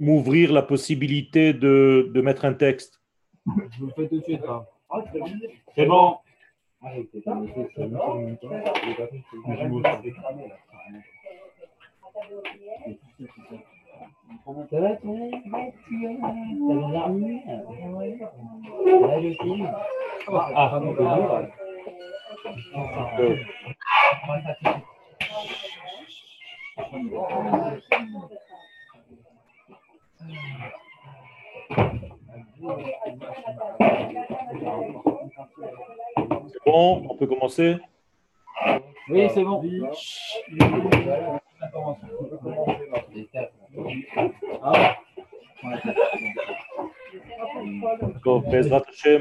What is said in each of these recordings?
m'ouvrir la possibilité de, de mettre un texte. Je vous le fais tout de suite. hein. C'est bon. Ça va, c'est bon, on peut commencer Oui, c'est bon.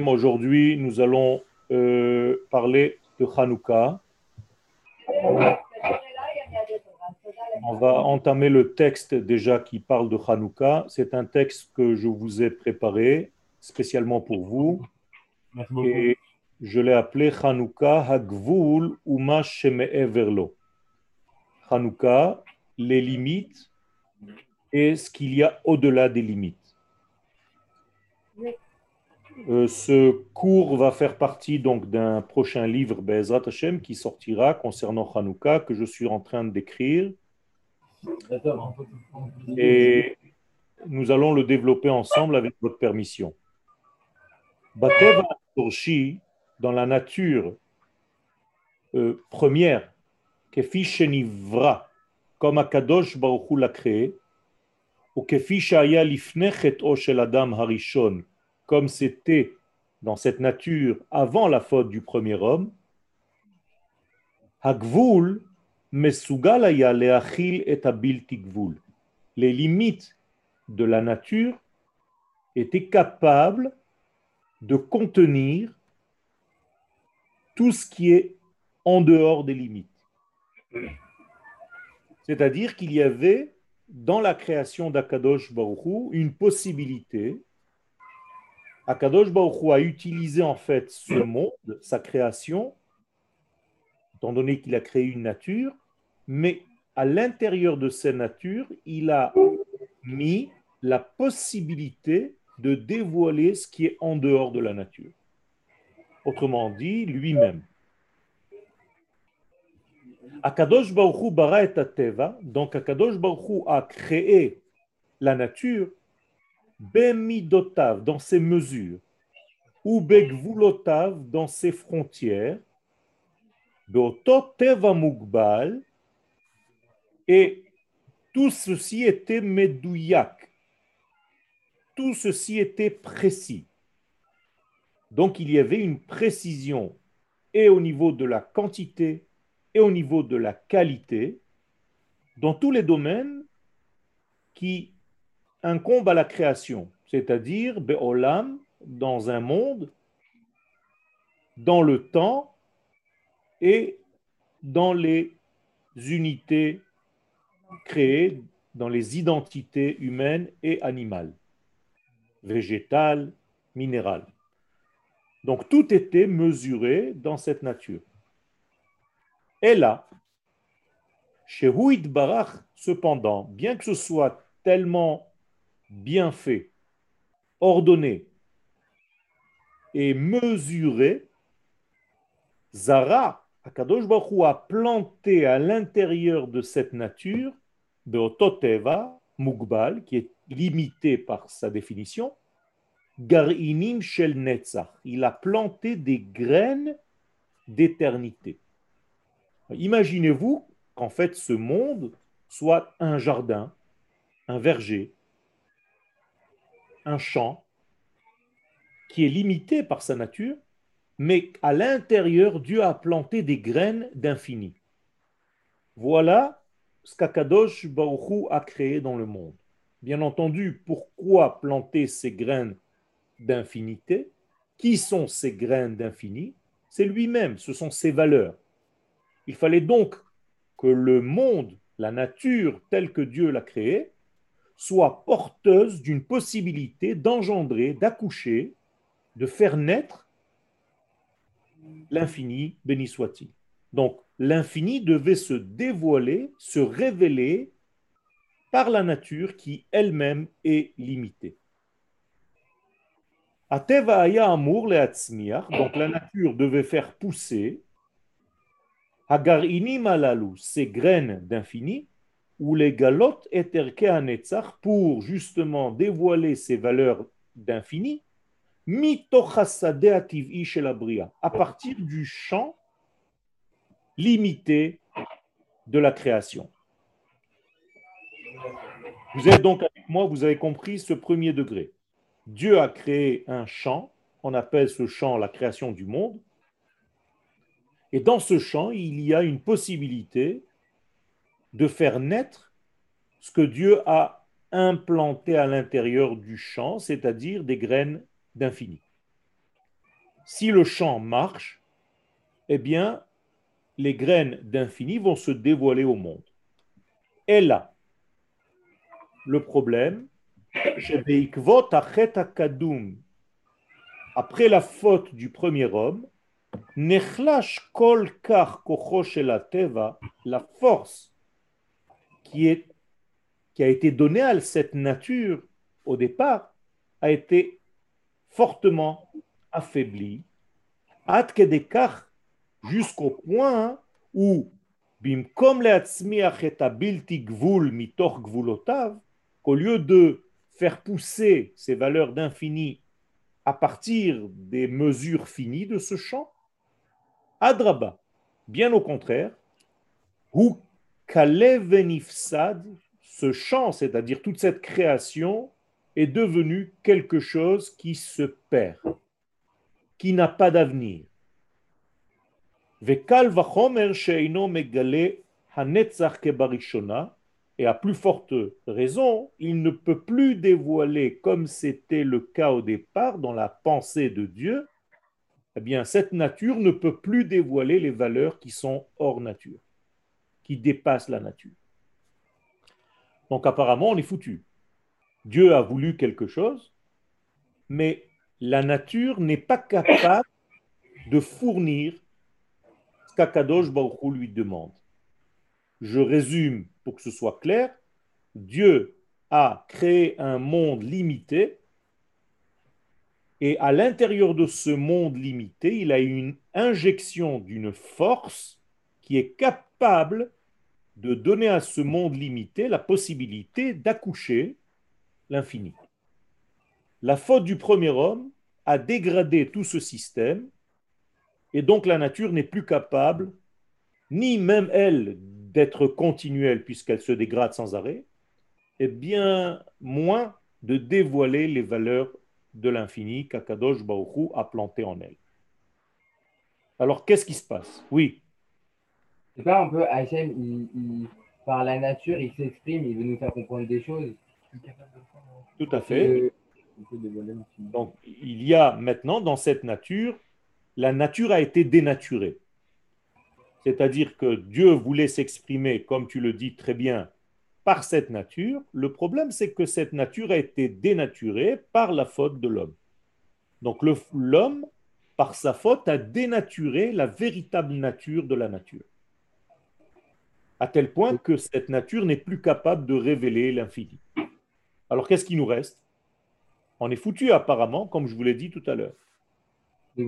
Aujourd'hui, nous allons euh, parler de Hanouka. On va entamer le texte déjà qui parle de Hanouka. C'est un texte que je vous ai préparé spécialement pour vous. Merci beaucoup. Et je l'ai appelé Hanouka Hagvul Uma Sheme'everlo. Hanouka, les limites et ce qu'il y a au-delà des limites. Euh, ce cours va faire partie donc d'un prochain livre Be'ezrat Hashem qui sortira concernant Hanouka que je suis en train d'écrire et nous allons le développer ensemble avec votre permission. Bateva Torshi, dans la nature euh, première, Kefi Shenivra, comme Akadosh Baruch l'a créé, ou Kefi Shaya Lifnei Chet'o Shel Adam Harishon, comme c'était dans cette nature avant la faute du premier homme, Hagvul Gvul. Les limites de la nature étaient capables de contenir tout ce qui est en dehors des limites. C'est-à-dire qu'il y avait dans la création d'Akadosh Baruch Hu, une possibilité. Akadosh Baruch Hu a utilisé en fait ce monde, sa création, étant donné qu'il a créé une nature, mais à l'intérieur de cette nature, il a mis la possibilité de dévoiler ce qui est en dehors de la nature. Autrement dit, lui-même. Akadosh Baruch Hu bara et ateva, donc Akadosh Baruch Hu a créé la nature, bemidotav, dans ses mesures, ou begvulotav, dans ses frontières, beoto teva mugbal, et tout ceci était medouyak, tout ceci était précis. Donc il y avait une précision et au niveau de la quantité et au niveau de la qualité dans tous les domaines qui incombent à la création, c'est-à-dire Be'olam, dans un monde, dans le temps et dans les unités créées, dans les identités humaines et animales, végétales, minérales. Donc tout était mesuré dans cette nature. Et là, chez Huid Barach, cependant, bien que ce soit tellement bien fait, ordonné et mesuré, Zara, Akadosh Baruch a planté à l'intérieur de cette nature, Beototeva, Mugbal, qui est limité par sa définition, Garinim Shel Netzach. Il a planté des graines d'éternité. Imaginez-vous qu'en fait ce monde soit un jardin, un verger, un champ qui est limité par sa nature, mais à l'intérieur, Dieu a planté des graines d'infini. Voilà ce qu'Akadosh Baruch Hu a créé dans le monde. Bien entendu, pourquoi planter ces graines d'infinité? Qui sont ces graines d'infini? C'est lui-même, ce sont ses valeurs. Il fallait donc que le monde, la nature telle que Dieu l'a créée, soit porteuse d'une possibilité d'engendrer, d'accoucher, de faire naître l'infini, béni soit-il. Donc l'infini devait se dévoiler, se révéler par la nature qui elle-même est limitée. Ateva aya amour le donc la nature devait faire pousser Hagarinim alalu, ces graines d'infini, ou les galotes eterke anetzach, pour justement dévoiler ces valeurs d'infini, à partir du champ limité de la création. Vous êtes donc avec moi, vous avez compris ce premier degré. Dieu a créé un champ, on appelle ce champ la création du monde, et dans ce champ, il y a une possibilité de faire naître ce que Dieu a implanté à l'intérieur du champ, c'est-à-dire des graines d'infini. Si le champ marche, eh bien, les graines d'infini vont se dévoiler au monde. Et là, le problème, après la faute du premier homme, la force qui, qui a été donnée à cette nature au départ a été fortement affaiblie, jusqu'au point où qu'au lieu de faire pousser ces valeurs d'infini à partir des mesures finies de ce champ, Adraba, bien au contraire, ou Kalevenifsad, ce champ, c'est-à-dire toute cette création, est devenu quelque chose qui se perd, qui n'a pas d'avenir. Et à plus forte raison, il ne peut plus dévoiler, comme c'était le cas au départ dans la pensée de Dieu, eh bien, cette nature ne peut plus dévoiler les valeurs qui sont hors nature, qui dépassent la nature. Donc apparemment, on est foutu. Dieu a voulu quelque chose, mais la nature n'est pas capable de fournir ce qu'Akadosh Baruch lui demande. Je résume pour que ce soit clair. Dieu a créé un monde limité et à l'intérieur de ce monde limité, il a une injection d'une force qui est capable de donner à ce monde limité la possibilité d'accoucher l'infini. La faute du premier homme a dégradé tout ce système et donc la nature n'est plus capable, ni même elle, d'être continuelle puisqu'elle se dégrade sans arrêt, et bien moins de dévoiler les valeurs de l'infini qu'Akadosh Baruchou a planté en elle. Alors, qu'est-ce qui se passe? Oui. C'est pas un peu Hachem, il, par la nature, il s'exprime, il veut nous faire comprendre des choses. Tout à fait. Donc, il y a maintenant dans cette nature, la nature a été dénaturée. C'est-à-dire que Dieu voulait s'exprimer, comme tu le dis très bien, par cette nature. Le problème, c'est que cette nature a été dénaturée par la faute de l'homme. Donc l'homme, par sa faute, a dénaturé la véritable nature de la nature. À tel point que cette nature n'est plus capable de révéler l'infini. Alors qu'est-ce qui nous reste? On est foutu apparemment, comme je vous l'ai dit tout à l'heure. C'est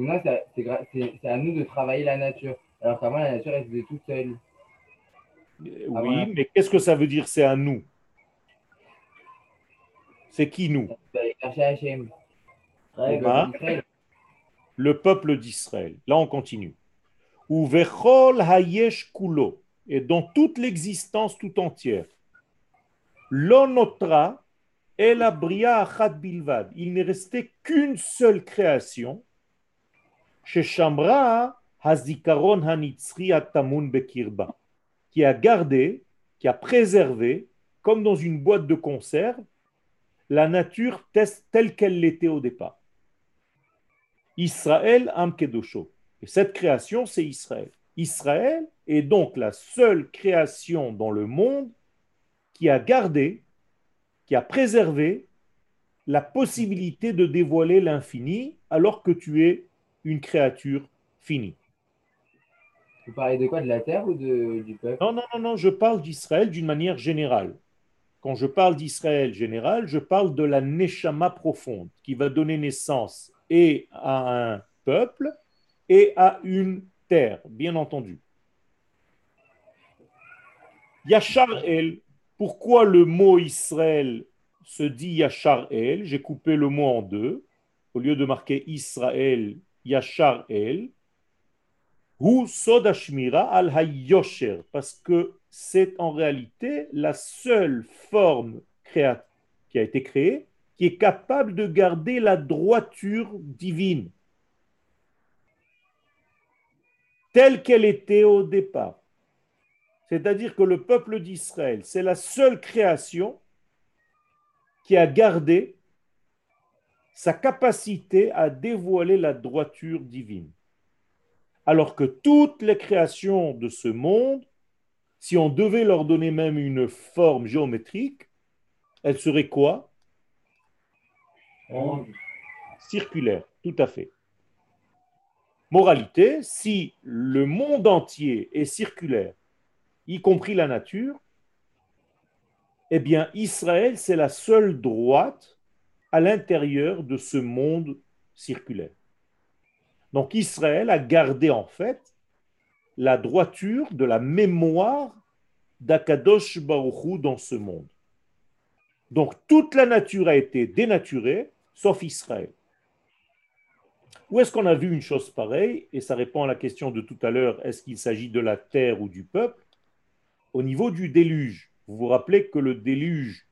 à nous de travailler la nature. Alors qu'avant, la nature, elle faisait toute seule. Ah, oui, mais qu'est-ce que ça veut dire c'est à nous? C'est qui nous? Le peuple d'Israël. Là, on continue. Ou vechol hayesh kulo, et dans toute l'existence tout entière. L'onotra et la bria bilvad. Il n'est resté qu'une seule création. Chez Shamra, hazikaron hanitzri atamun bekirba qui a gardé, qui a préservé, comme dans une boîte de conserve, la nature telle qu'elle l'était au départ. Israël Amkedosho. Et cette création, c'est Israël. Israël est donc la seule création dans le monde qui a gardé, qui a préservé la possibilité de dévoiler l'infini alors que tu es une créature finie. Vous parlez de quoi? De la terre ou de, du peuple? Non, non, non, non, je parle d'Israël d'une manière générale. quand je parle d'Israël général, je parle de la Neshama profonde qui va donner naissance et à un peuple et à une terre, bien entendu. Yachar El, pourquoi le mot Israël se dit Yachar El? J'ai coupé le mot en deux. Au lieu de marquer Israël, Yachar El. Ou Sodashmira al Hayosher, parce que c'est en réalité la seule forme qui a été créée qui est capable de garder la droiture divine telle qu'elle était au départ. C'est-à-dire que le peuple d'Israël, c'est la seule création qui a gardé sa capacité à dévoiler la droiture divine. Alors que toutes les créations de ce monde, si on devait leur donner même une forme géométrique, elles seraient quoi? Circulaire, tout à fait. Moralité, si le monde entier est circulaire, y compris la nature, eh bien Israël, c'est la seule droite à l'intérieur de ce monde circulaire. Donc Israël a gardé en fait la droiture de la mémoire d'Akadosh Baruchou dans ce monde. Donc toute la nature a été dénaturée, sauf Israël. Où est-ce qu'on a vu une chose pareille? Et ça répond à la question de tout à l'heure, est-ce qu'il s'agit de la terre ou du peuple? Au niveau du déluge, vous vous rappelez que le déluge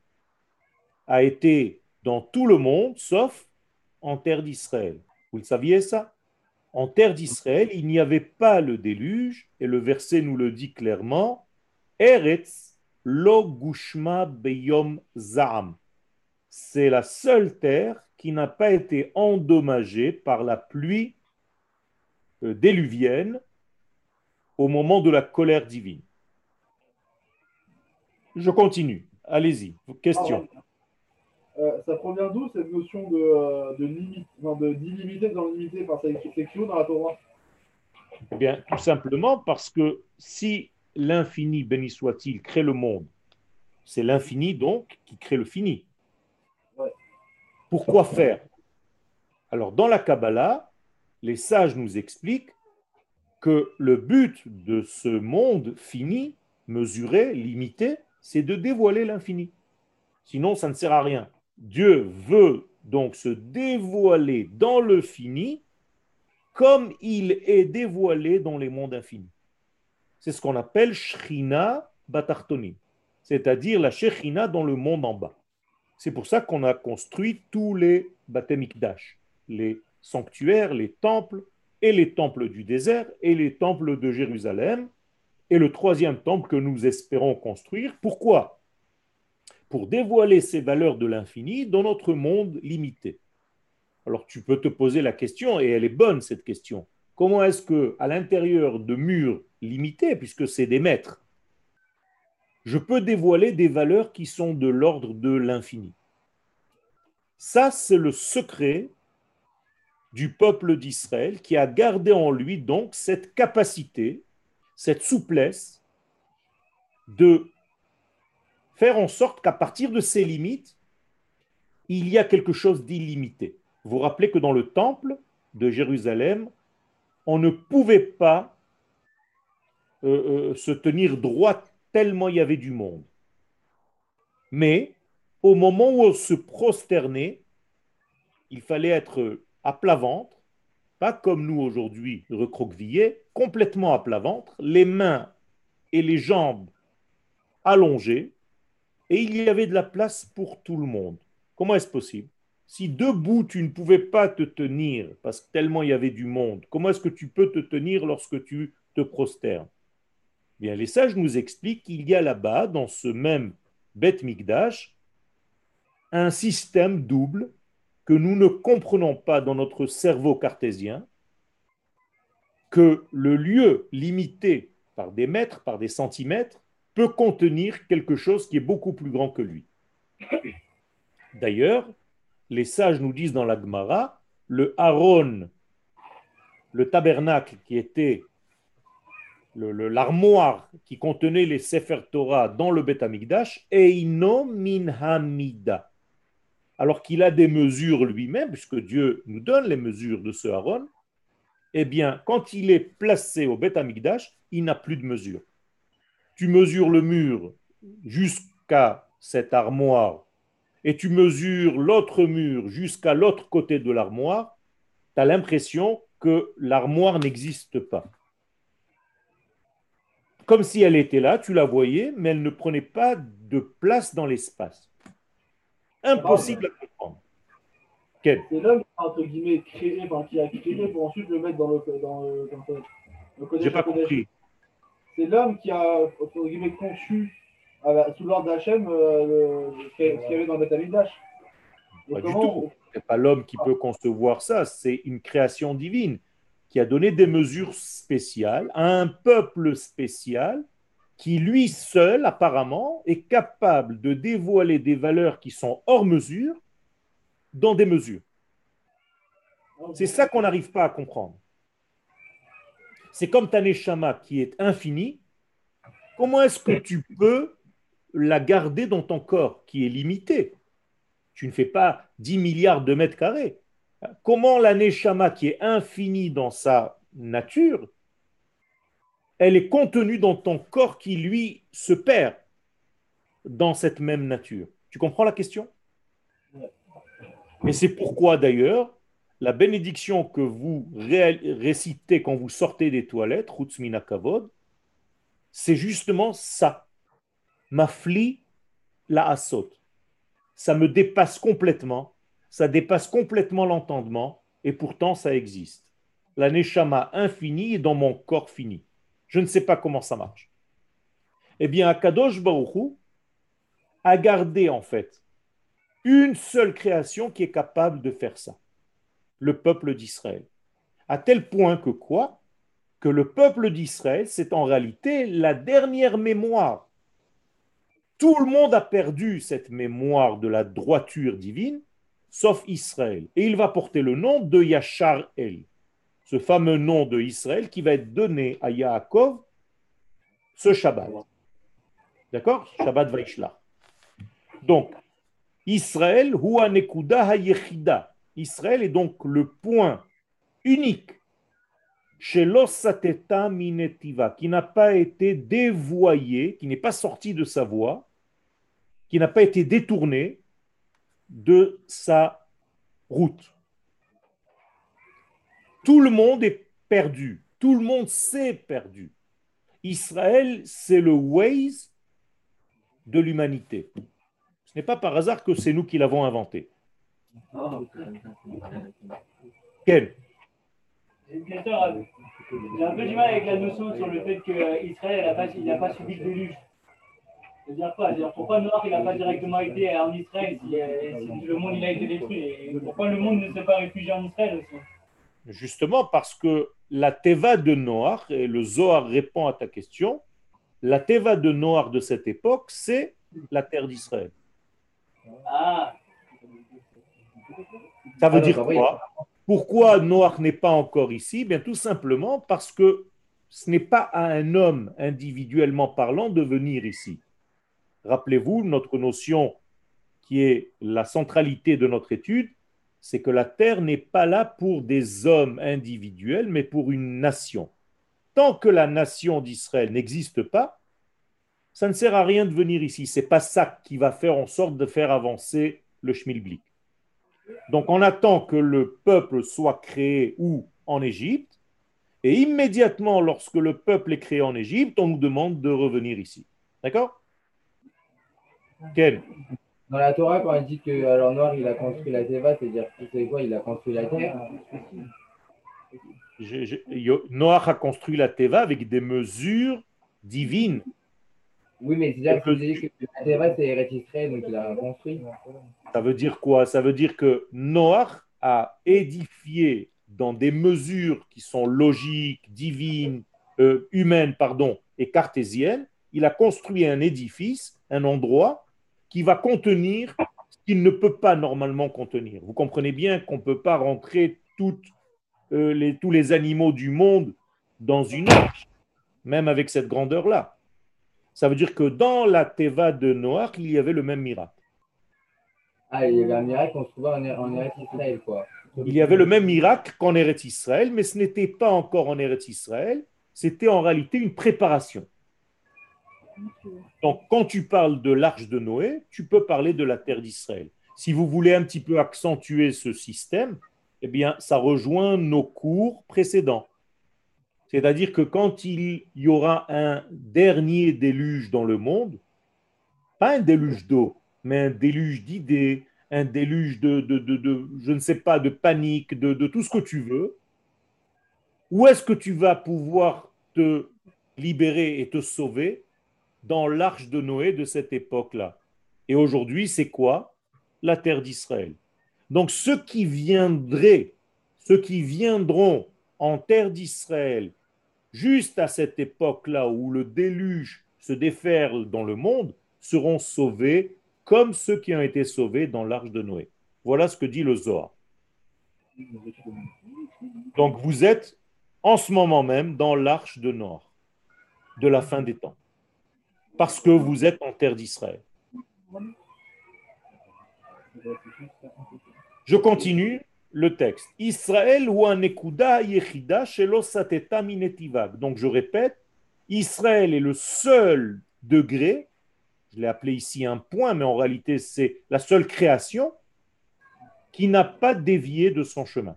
a été dans tout le monde, sauf en terre d'Israël. Vous le saviez ça? En terre d'Israël, il n'y avait pas le déluge, et le verset nous le dit clairement, Eretz lo gushma beyom za'am. C'est la seule terre qui n'a pas été endommagé par la pluie euh, déluvienne au moment de la colère divine. Je continue. Allez-y. Question. Ah, euh, ça provient d'où cette notion de, euh, de limite, de d'illimité dans limité par dans la Torah eh Bien, tout simplement parce que si l'infini, béni soit-il, crée le monde, c'est l'infini donc qui crée le fini. Pourquoi faire? Alors, dans la Kabbalah, les sages nous expliquent que le but de ce monde fini, mesuré, limité, c'est de dévoiler l'infini. Sinon, ça ne sert à rien. Dieu veut donc se dévoiler dans le fini comme il est dévoilé dans les mondes infinis. C'est ce qu'on appelle Shrina Batartoni, c'est-à-dire la Shekhinah dans le monde en bas. C'est pour ça qu'on a construit tous les Batemikdash, les sanctuaires, les temples, et les temples du désert, et les temples de Jérusalem, et le troisième temple que nous espérons construire. Pourquoi? Pour dévoiler ces valeurs de l'infini dans notre monde limité. Alors tu peux te poser la question, et elle est bonne cette question. Comment est-ce que, à l'intérieur de murs limités, puisque c'est des mètres, je peux dévoiler des valeurs qui sont de l'ordre de l'infini? Ça, c'est le secret du peuple d'Israël qui a gardé en lui donc cette capacité, cette souplesse de faire en sorte qu'à partir de ces limites, il y a quelque chose d'illimité. Vous vous rappelez que dans le temple de Jérusalem, on ne pouvait pas euh, euh, se tenir droit tellement il y avait du monde. Mais au moment où on se prosternait, il fallait être à plat ventre, pas comme nous aujourd'hui, recroquevillés, complètement à plat ventre, les mains et les jambes allongées, et il y avait de la place pour tout le monde. Comment est-ce possible? Si debout tu ne pouvais pas te tenir, parce que tellement il y avait du monde, comment est-ce que tu peux te tenir lorsque tu te prosternes? Bien, les sages nous expliquent qu'il y a là-bas, dans ce même Bet Mikdash, un système double que nous ne comprenons pas dans notre cerveau cartésien, que le lieu limité par des mètres, par des centimètres, peut contenir quelque chose qui est beaucoup plus grand que lui. D'ailleurs, les sages nous disent dans la Gemara, le Aaron, le tabernacle qui était l'armoire qui contenait les Sefer Torah dans le Beth Amikdash, Eino min hamida. Alors qu'il a des mesures lui-même, puisque Dieu nous donne les mesures de ce Aaron, eh bien, quand il est placé au Beth Amikdash, il n'a plus de mesure. Tu mesures le mur jusqu'à cette armoire et tu mesures l'autre mur jusqu'à l'autre côté de l'armoire, tu as l'impression que l'armoire n'existe pas. Comme si elle était là, tu la voyais, mais elle ne prenait pas de place dans l'espace. Impossible à C'est l'homme qui a, entre guillemets, créé, enfin, qui a créé pour ensuite le mettre dans le, dans le, dans le, le Kodesh J'ai pas compris. C'est l'homme qui a, entre guillemets, conçu, la- sous l'ordre d'Hachem, euh, ce qu'il y avait dans le Amikdash. Pas du tout. C'est pas l'homme qui peut concevoir ça, c'est une création divine qui a donné des mesures spéciales à un peuple spécial qui lui seul, apparemment, est capable de dévoiler des valeurs qui sont hors mesure dans des mesures. C'est ça qu'on n'arrive pas à comprendre. C'est comme ta neshama qui est infinie. Comment est-ce que tu peux la garder dans ton corps qui est limité? Tu ne fais pas 10 milliards de mètres carrés. Comment la neshama qui est infinie dans sa nature, elle est contenue dans ton corps qui, lui, se perd dans cette même nature? Tu comprends la question? Et c'est pourquoi d'ailleurs la bénédiction que vous ré- récitez quand vous sortez des toilettes, Rutzmina Kavod, c'est justement ça. Mafli la asot. Ça me dépasse complètement, ça dépasse complètement l'entendement, et pourtant ça existe. La neshama infinie est dans mon corps fini. Je ne sais pas comment ça marche. Eh bien, Akadosh Baruch Hu a gardé en fait une seule création qui est capable de faire ça le peuple d'Israël. À tel point que quoi? Que le peuple d'Israël, c'est en réalité la dernière mémoire. Tout le monde a perdu cette mémoire de la droiture divine, sauf Israël. Et il va porter le nom de Yachar El, ce fameux nom de Israël qui va être donné à Yaakov ce Shabbat. D'accord? Shabbat Vaishla. Donc, Israël. Israël est donc le point unique chez l'Osateta Minetiva, qui n'a pas été dévoyé, qui n'est pas sorti de sa voie, qui n'a pas été détourné de sa route. Tout le monde est perdu, tout le monde s'est perdu. Israël, c'est le Waze de l'humanité. N'est pas par hasard que c'est nous qui l'avons inventé. Quel? J'ai euh, un peu du mal avec la notion sur le fait qu'Israël n'a pas, il n'a pas subi de déluge. C'est-à-dire quoi? C'est-à-dire pourquoi Noir il n'a pas directement été en Israël si, euh, si le monde il a été détruit? Et pourquoi le monde ne s'est pas réfugié en Israël aussi? Justement parce que la Teva de Noir, et le Zohar répond à ta question, la Teva de Noir de cette époque, c'est la terre d'Israël. Ah, Ça veut Ah, dire donc, oui. quoi? Pourquoi Noach n'est pas encore ici? Bien tout simplement parce que ce n'est pas à un homme individuellement parlant de venir ici. Rappelez-vous, notre notion qui est la centralité de notre étude, c'est que la terre n'est pas là pour des hommes individuels, mais pour une nation. Tant que la nation d'Israël n'existe pas, ça ne sert à rien de venir ici. C'est pas ça qui va faire en sorte de faire avancer le schmilblick. Donc on attend que le peuple soit créé où? En Égypte. Et immédiatement, lorsque le peuple est créé en Égypte, on nous demande de revenir ici. D'accord? Ken Dans la Torah, quand il dit que alors Noir il a construit la Teva, c'est-à-dire que quoi Il a construit la terre. Je- je- Yo- Noach a construit la Teva avec des mesures divines. Oui, mais que tu dis que la Teva c'est Israël, donc il a construit. Ça veut dire quoi? Ça veut dire que Noach a édifié dans des mesures qui sont logiques, divines, euh, humaines, pardon, et cartésiennes. Il a construit un édifice, un endroit qui va contenir ce qu'il ne peut pas normalement contenir. Vous comprenez bien qu'on ne peut pas rentrer euh, tous les animaux du monde dans une arche. même avec cette grandeur-là. Ça veut dire que dans la Teva de Noach, il y avait le même miracle. Ah, il y avait un miracle qu'on se trouvait en, en Eretz Israël, quoi. Il y avait le même miracle qu'en Eretz Israël, mais ce n'était pas encore en Eretz Israël, c'était en réalité une préparation. Donc, quand tu parles de l'arche de Noé, tu peux parler de la terre d'Israël. Si vous voulez un petit peu accentuer ce système, eh bien, ça rejoint nos cours précédents. C'est-à-dire que quand il y aura un dernier déluge dans le monde, pas un déluge d'eau, mais un déluge d'idées, un déluge de, je ne sais pas, de panique, de, de tout ce que tu veux, où est-ce que tu vas pouvoir te libérer et te sauver dans l'arche de Noé de cette époque-là? Et aujourd'hui, c'est quoi? La terre d'Israël. Donc ceux qui viendraient, ceux qui viendront en terre d'Israël juste à cette époque-là où le déluge se déferle dans le monde, seront sauvés comme ceux qui ont été sauvés dans l'arche de Noé. Voilà ce que dit le Zohar. Donc vous êtes en ce moment même dans l'arche de Noé, de la fin des temps, parce que vous êtes en terre d'Israël. Je continue le texte. Israël ou un yechida shelo sateta minetivag. Donc je répète, Israël est le seul degré, je l'ai appelé ici un point, mais en réalité c'est la seule création qui n'a pas dévié de son chemin.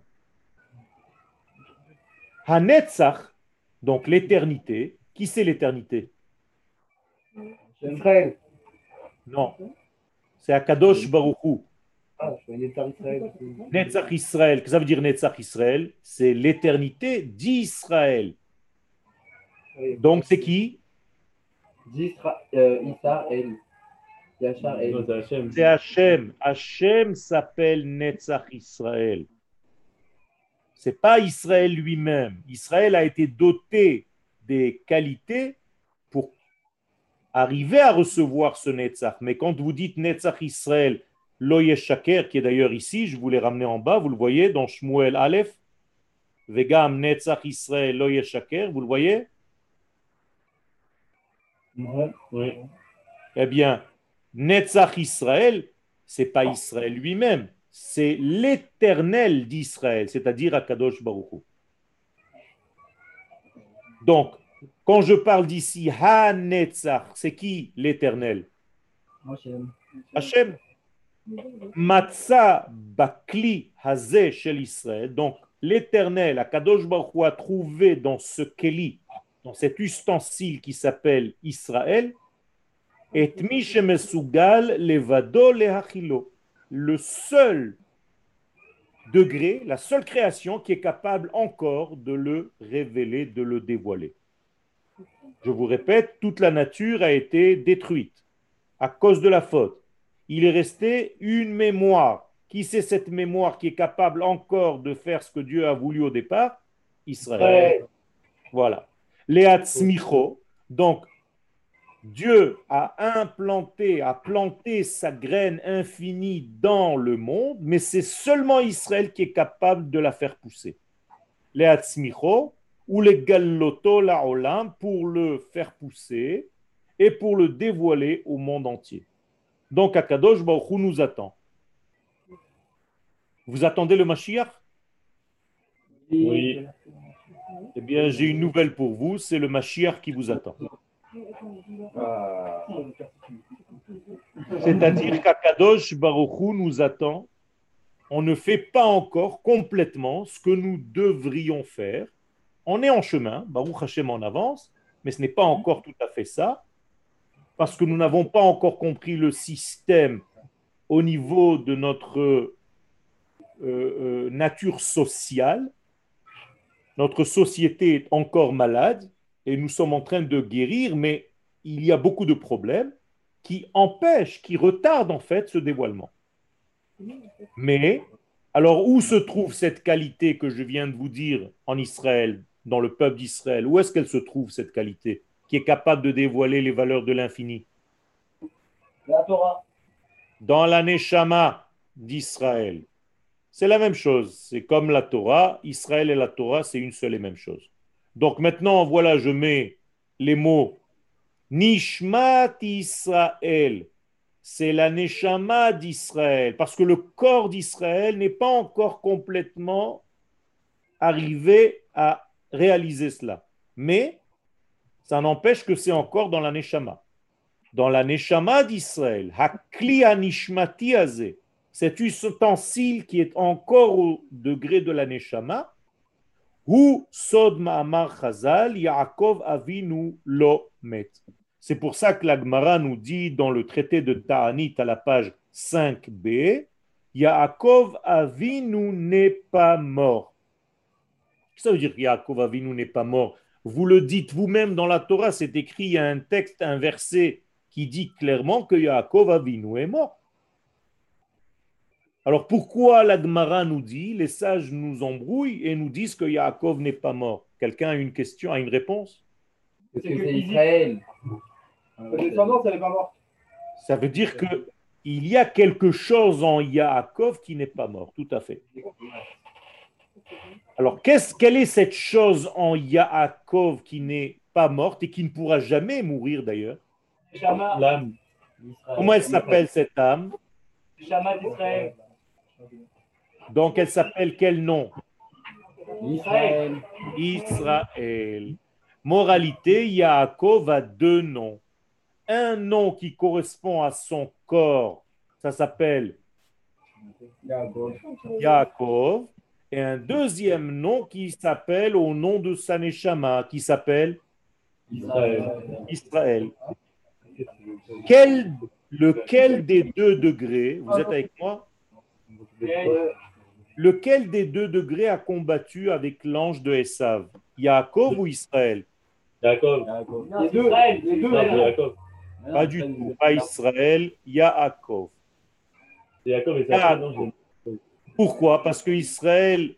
Hanetzach, donc l'éternité, qui c'est l'éternité? Israël. Non, c'est Akadosh Baruchou. Ah, je Israël. Netzach Israël, qu'est-ce que ça veut dire Netzach Israël C'est l'éternité d'Israël. Donc c'est qui? Euh, Israël. C'est Hachem. Hachem s'appelle Netzach Israël. C'est pas Israël lui-même. Israël a été doté des qualités pour arriver à recevoir ce Netzach. Mais quand vous dites Netzach Israël, Loye Shaker, qui est d'ailleurs ici, je vous l'ai ramené en bas, vous le voyez dans Shmuel Aleph, Vegam Netzach Israël Loye Shaker, vous le voyez? Oui. Eh bien, Netzach Israël, c'est pas Israël lui-même, c'est l'éternel d'Israël, c'est-à-dire Akadosh Baruch Donc, quand je parle d'ici Ha-Netzach, c'est qui l'éternel? Hachem. Matza bakli hazeh shel. Donc, l'éternel, Akadosh Baruch Hu, a trouvé dans ce keli, dans cet ustensile qui s'appelle Israël, et levado lehachilo. Le seul degré, la seule création qui est capable encore de le révéler, de le dévoiler. Je vous répète, toute la nature a été détruite à cause de la faute il est resté une mémoire. Qui c'est cette mémoire qui est capable encore de faire ce que Dieu a voulu au départ? Israël. Voilà. Léatzmicho. Donc, Dieu a implanté, a planté sa graine infinie dans le monde, mais c'est seulement Israël qui est capable de la faire pousser. Léatzmicho ou les galloto la olam pour le faire pousser et pour le dévoiler au monde entier. Donc Akadosh Baruch nous attend. Vous attendez le Mashiach? Oui. Eh bien, j'ai une nouvelle pour vous, c'est le Mashiach qui vous attend. C'est-à-dire qu'Akadosh Baruch nous attend. On ne fait pas encore complètement ce que nous devrions faire. On est en chemin, Baruch Hashem en avance, mais ce n'est pas encore tout à fait ça parce que nous n'avons pas encore compris le système au niveau de notre euh, euh, nature sociale. Notre société est encore malade et nous sommes en train de guérir, mais il y a beaucoup de problèmes qui empêchent, qui retardent en fait ce dévoilement. Mais, alors où se trouve cette qualité que je viens de vous dire en Israël, dans le peuple d'Israël? Où est-ce qu'elle se trouve cette qualité? Qui est capable de dévoiler les valeurs de l'infini La Torah. Dans la Neshama d'Israël. C'est la même chose. C'est comme la Torah. Israël et la Torah, c'est une seule et même chose. Donc maintenant, voilà, je mets les mots Nishmat Israël, c'est la Neshama d'Israël, parce que le corps d'Israël n'est pas encore complètement arrivé à réaliser cela. Mais ça n'empêche que c'est encore dans la Neshama. Dans la Neshama d'Israël, Hakli Anishmati Azeh, cet ustensile qui est encore au degré de la Neshama, ou Sod Ma'amar Chazal, Yaakov Avinu Lo Met. C'est pour ça que l'Agmara nous dit dans le traité de Ta'anit à la page 5b, Yaakov Avinu n'est pas mort. Ça veut dire que Yaakov Avinu n'est pas mort? Vous le dites vous-même dans la Torah, c'est écrit, il y a un texte, un verset qui dit clairement que Yaakov Avinu est mort. Alors pourquoi l'Agmara nous dit, les sages nous embrouillent et nous disent que Yaakov n'est pas mort? Quelqu'un a une question, a une réponse? Parce que c'est Israël. La descendance, elle n'est pas morte. Ça veut dire que il y a quelque chose en Yaakov qui n'est pas mort, tout à fait. Alors, qu'est-ce, quelle est cette chose en Yaakov qui n'est pas morte et qui ne pourra jamais mourir d'ailleurs? Shama, L'âme. Comment elle s'appelle cette âme? Donc, elle s'appelle quel nom? Israël. Israël. Moralité, Yaakov a deux noms. Un nom qui correspond à son corps, ça s'appelle Yaakov. Et un deuxième nom qui s'appelle au nom de Saneshama, qui s'appelle Israël. Israël. Quel, lequel des deux degrés, vous êtes avec moi? Lequel des deux degrés a combattu avec l'ange de Esav? Yaakov ou Israël? Non, Les deux, les. Jacob. Pas du tout, pas Israël, Yaakov. Ah, sa Pourquoi? Parce que Israël,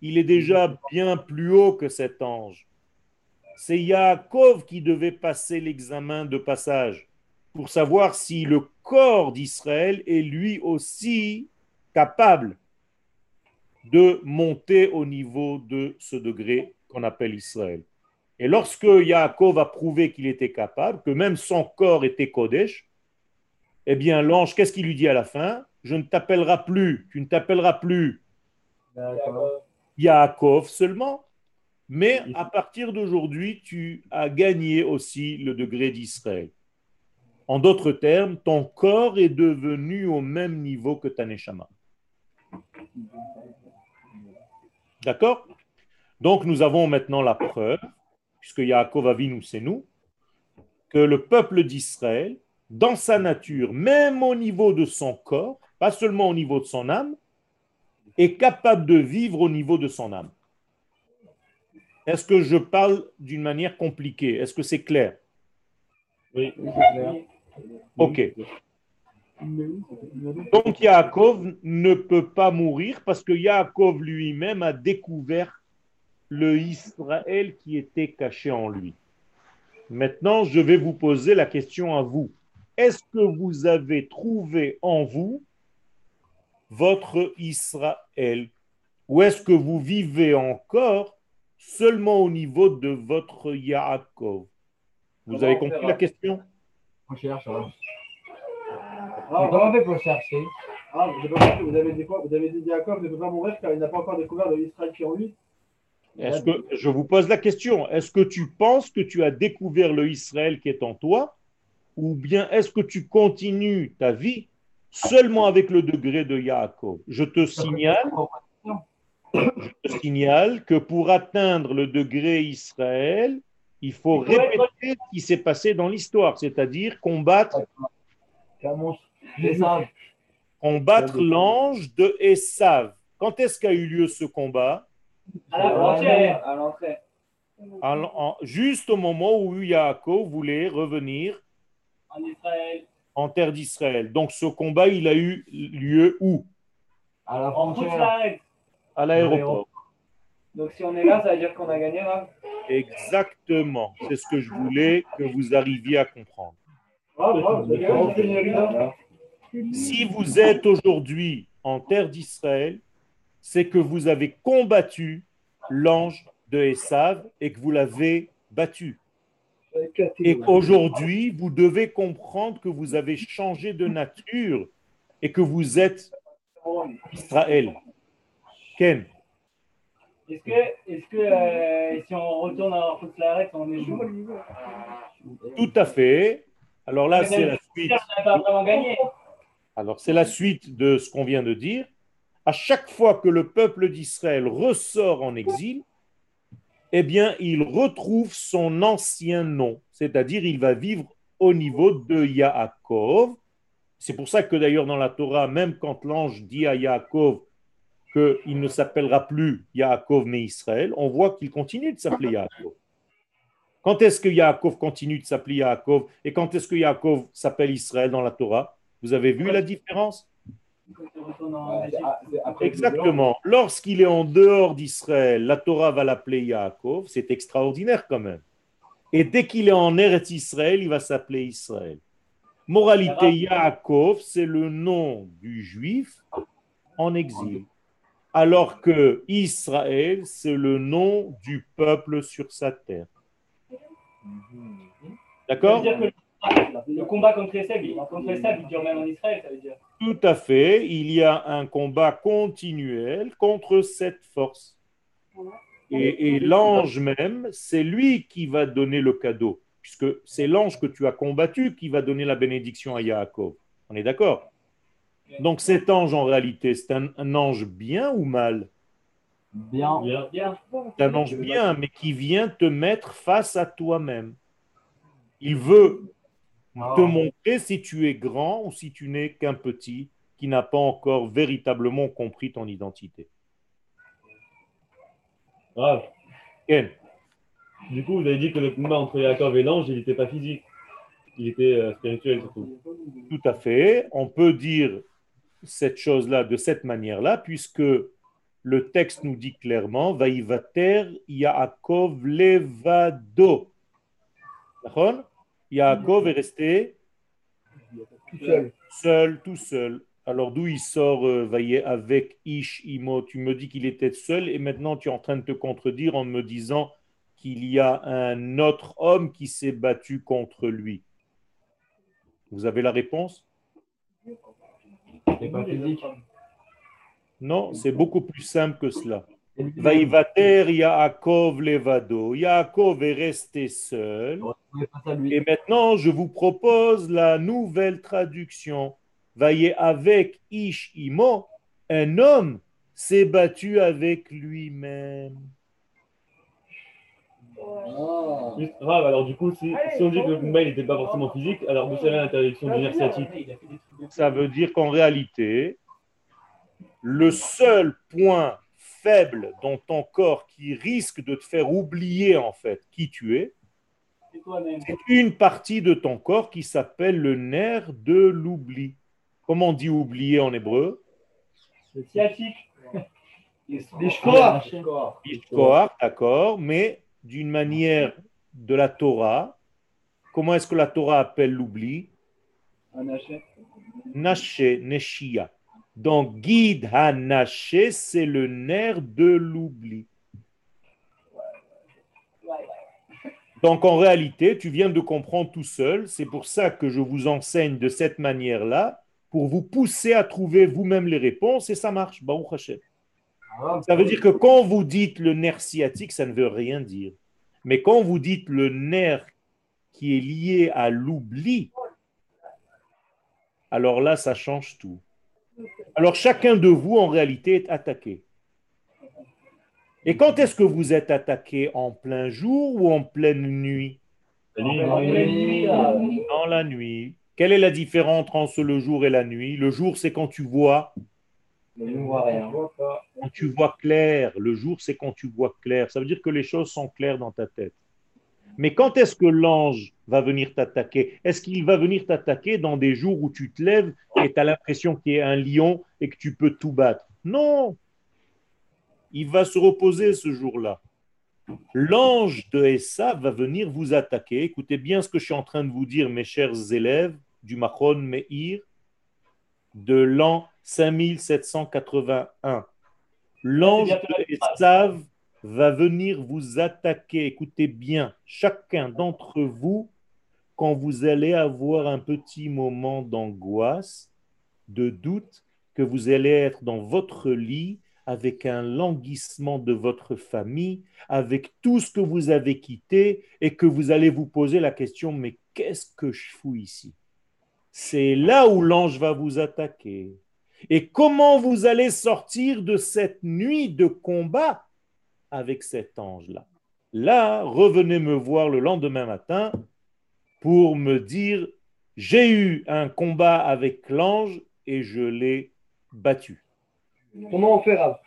il est déjà bien plus haut que cet ange. C'est Yaakov qui devait passer l'examen de passage pour savoir si le corps d'Israël est lui aussi capable de monter au niveau de ce degré qu'on appelle Israël. Et lorsque Yaakov a prouvé qu'il était capable, que même son corps était Kodesh, eh bien l'ange, qu'est-ce qu'il lui dit à la fin? Je ne t'appellerai plus, tu ne t'appelleras plus. Yaakov seulement, mais à partir d'aujourd'hui, tu as gagné aussi le degré d'Israël. En d'autres termes, ton corps est devenu au même niveau que ta neshama. D'accord? Donc nous avons maintenant la preuve, puisque Yaakov Avinu c'est nous, que le peuple d'Israël, dans sa nature, même au niveau de son corps, pas seulement au niveau de son âme, est capable de vivre au niveau de son âme. Est-ce que je parle d'une manière compliquée? Est-ce que c'est clair? Oui. Ok. Donc Yaakov ne peut pas mourir parce que Yaakov lui-même a découvert le Israël qui était caché en lui. Maintenant, je vais vous poser la question à vous. Est-ce que vous avez trouvé en vous votre Israël. Ou est-ce que vous vivez encore? Seulement au niveau de votre Yaakov. Vous avez compris la question? On cherche. hein. Ah, comment on fait pour chercher. Ah, vous avez vous avez dit quoi? Vous avez dit Jacob ne peut pas mourir car il n'a pas encore découvert le Israël qui est en lui. Est-ce que je vous pose la question Est-ce que tu penses que tu as découvert le Israël qui est en toi? Ou bien est-ce que tu continues ta vie seulement avec le degré de Yaakov Je te signale, je te signale que pour atteindre le degré Israël, il faut répéter ce qui s'est passé dans l'histoire, c'est-à-dire combattre, combattre l'ange de Esav. Quand est-ce qu'a eu lieu ce combat? À la frontière. À l'entrée. En- en- Juste au moment où Yaakov voulait revenir En Israël. En terre d'Israël. Donc ce combat, il a eu lieu où? À la frontière. À l'aéroport. Donc si on est là, ça veut dire qu'on a gagné, là Exactement. C'est ce que je voulais que vous arriviez à comprendre. Rida. Si vous êtes aujourd'hui en terre d'Israël, c'est que vous avez combattu l'ange de Esav et que vous l'avez battu. Et aujourd'hui, vous devez comprendre que vous avez changé de nature et que vous êtes Israël. Ken, Est-ce que, est-ce que euh, si on retourne à Arrête, on est jour tout à fait. Alors là, c'est la suite. Alors, c'est la suite de ce qu'on vient de dire. À chaque fois que le peuple d'Israël ressort en exil, eh bien, il retrouve son ancien nom, c'est-à-dire il va vivre au niveau de Yaakov. C'est pour ça que d'ailleurs dans la Torah, même quand l'ange dit à Yaakov qu'il ne s'appellera plus Yaakov mais Israël, on voit qu'il continue de s'appeler Yaakov. Quand est-ce que Yaakov continue de s'appeler Yaakov et quand est-ce que Yaakov s'appelle Israël dans la Torah? Vous avez vu la différence? Exactement. Lorsqu'il est en dehors d'Israël, la Torah va l'appeler Yaakov. C'est extraordinaire quand même. Et dès qu'il est en Eretz Israël, il va s'appeler Israël. Moralité, Yaakov, c'est le nom du juif en exil. Alors que Israël, c'est le nom du peuple sur sa terre. Ça D'accord le, combat contre il- contre il dure même en Israël, ça veut dire. Tout à fait. Il y a un combat continuel contre cette force. Et, et l'ange même, c'est lui qui va donner le cadeau, puisque c'est l'ange que tu as combattu qui va donner la bénédiction à Yaakov. On est d'accord? Donc cet ange, en réalité, c'est un, un ange bien ou mal? Bien. Bien. Bien. C'est un ange bien, mais qui vient te mettre face à toi-même. Il veut te montrer si tu es grand ou si tu n'es qu'un petit qui n'a pas encore véritablement compris ton identité. Grave. Ken, Du coup, vous avez dit que le combat entre Yaakov et l'ange, il n'était pas physique. Il était euh, spirituel surtout. tout à fait. On peut dire cette chose-là de cette manière-là, puisque le texte nous dit clairement Vaïvater Yaakov levado. D'accord? Yaakov est resté Tout seul. seul, tout seul. Alors d'où il sort euh, avec Ish Imo Tu me dis qu'il était seul et maintenant tu es en train de te contredire en me disant qu'il y a un autre homme qui s'est battu contre lui. Vous avez la réponse? C'est pas physique. Non, c'est beaucoup plus simple que cela. Vaïvater Yaakov levado. Yaakov est resté seul. Et maintenant, je vous propose la nouvelle traduction. Voyez, avec Ish Imo, un homme s'est battu avec lui-même. Ah. Juste, Grave, alors du coup, si, si on dit que le combat n'était pas forcément physique, alors d'où serait l'interdiction du nerf sciatique Ça veut dire qu'en réalité, le seul point faible dans ton corps qui risque de te faire oublier en fait qui tu es, C'est une partie de ton corps qui s'appelle le nerf de l'oubli. Comment on dit oublier en hébreu? Le sciatique. Ishkoar, d'accord, mais d'une manière de la Torah, comment est-ce que la Torah appelle l'oubli? Un hachet. Naché, Neshia. Donc, guide Hanaché, c'est le nerf de l'oubli. Donc, en réalité, tu viens de comprendre tout seul. C'est pour ça que je vous enseigne de cette manière-là, pour vous pousser à trouver vous-même les réponses, et ça marche. Baruch Ça veut dire que quand vous dites le nerf sciatique, ça ne veut rien dire. Mais quand vous dites le nerf qui est lié à l'oubli, alors là, ça change tout. Alors chacun de vous, en réalité, est attaqué. Et quand est-ce que vous êtes attaqué? En plein jour ou en pleine nuit? Dans la nuit. Quelle est la différence entre le jour et la nuit? Le jour, c'est quand tu vois, quand tu vois clair. Le jour, c'est quand tu vois clair. Ça veut dire que les choses sont claires dans ta tête. Mais quand est-ce que l'ange va venir t'attaquer? Est-ce qu'il va venir t'attaquer dans des jours où tu te lèves et tu as l'impression qu'il y a un lion et que tu peux tout battre? Non Il va se reposer ce jour-là. L'ange de Essa va venir vous attaquer. Écoutez bien ce que je suis en train de vous dire, mes chers élèves du Mahon Meir de l'an 5781. L'ange de Esav va venir vous attaquer. Écoutez bien, chacun d'entre vous, quand vous allez avoir un petit moment d'angoisse, de doute, que vous allez être dans votre lit avec un languissement de votre famille, avec tout ce que vous avez quitté, et que vous allez vous poser la question, mais qu'est-ce que je fous ici? C'est là où l'ange va vous attaquer. Et comment vous allez sortir de cette nuit de combat avec cet ange-là Là, revenez me voir le lendemain matin pour me dire, j'ai eu un combat avec l'ange et je l'ai battu. Comment on fait, Rav?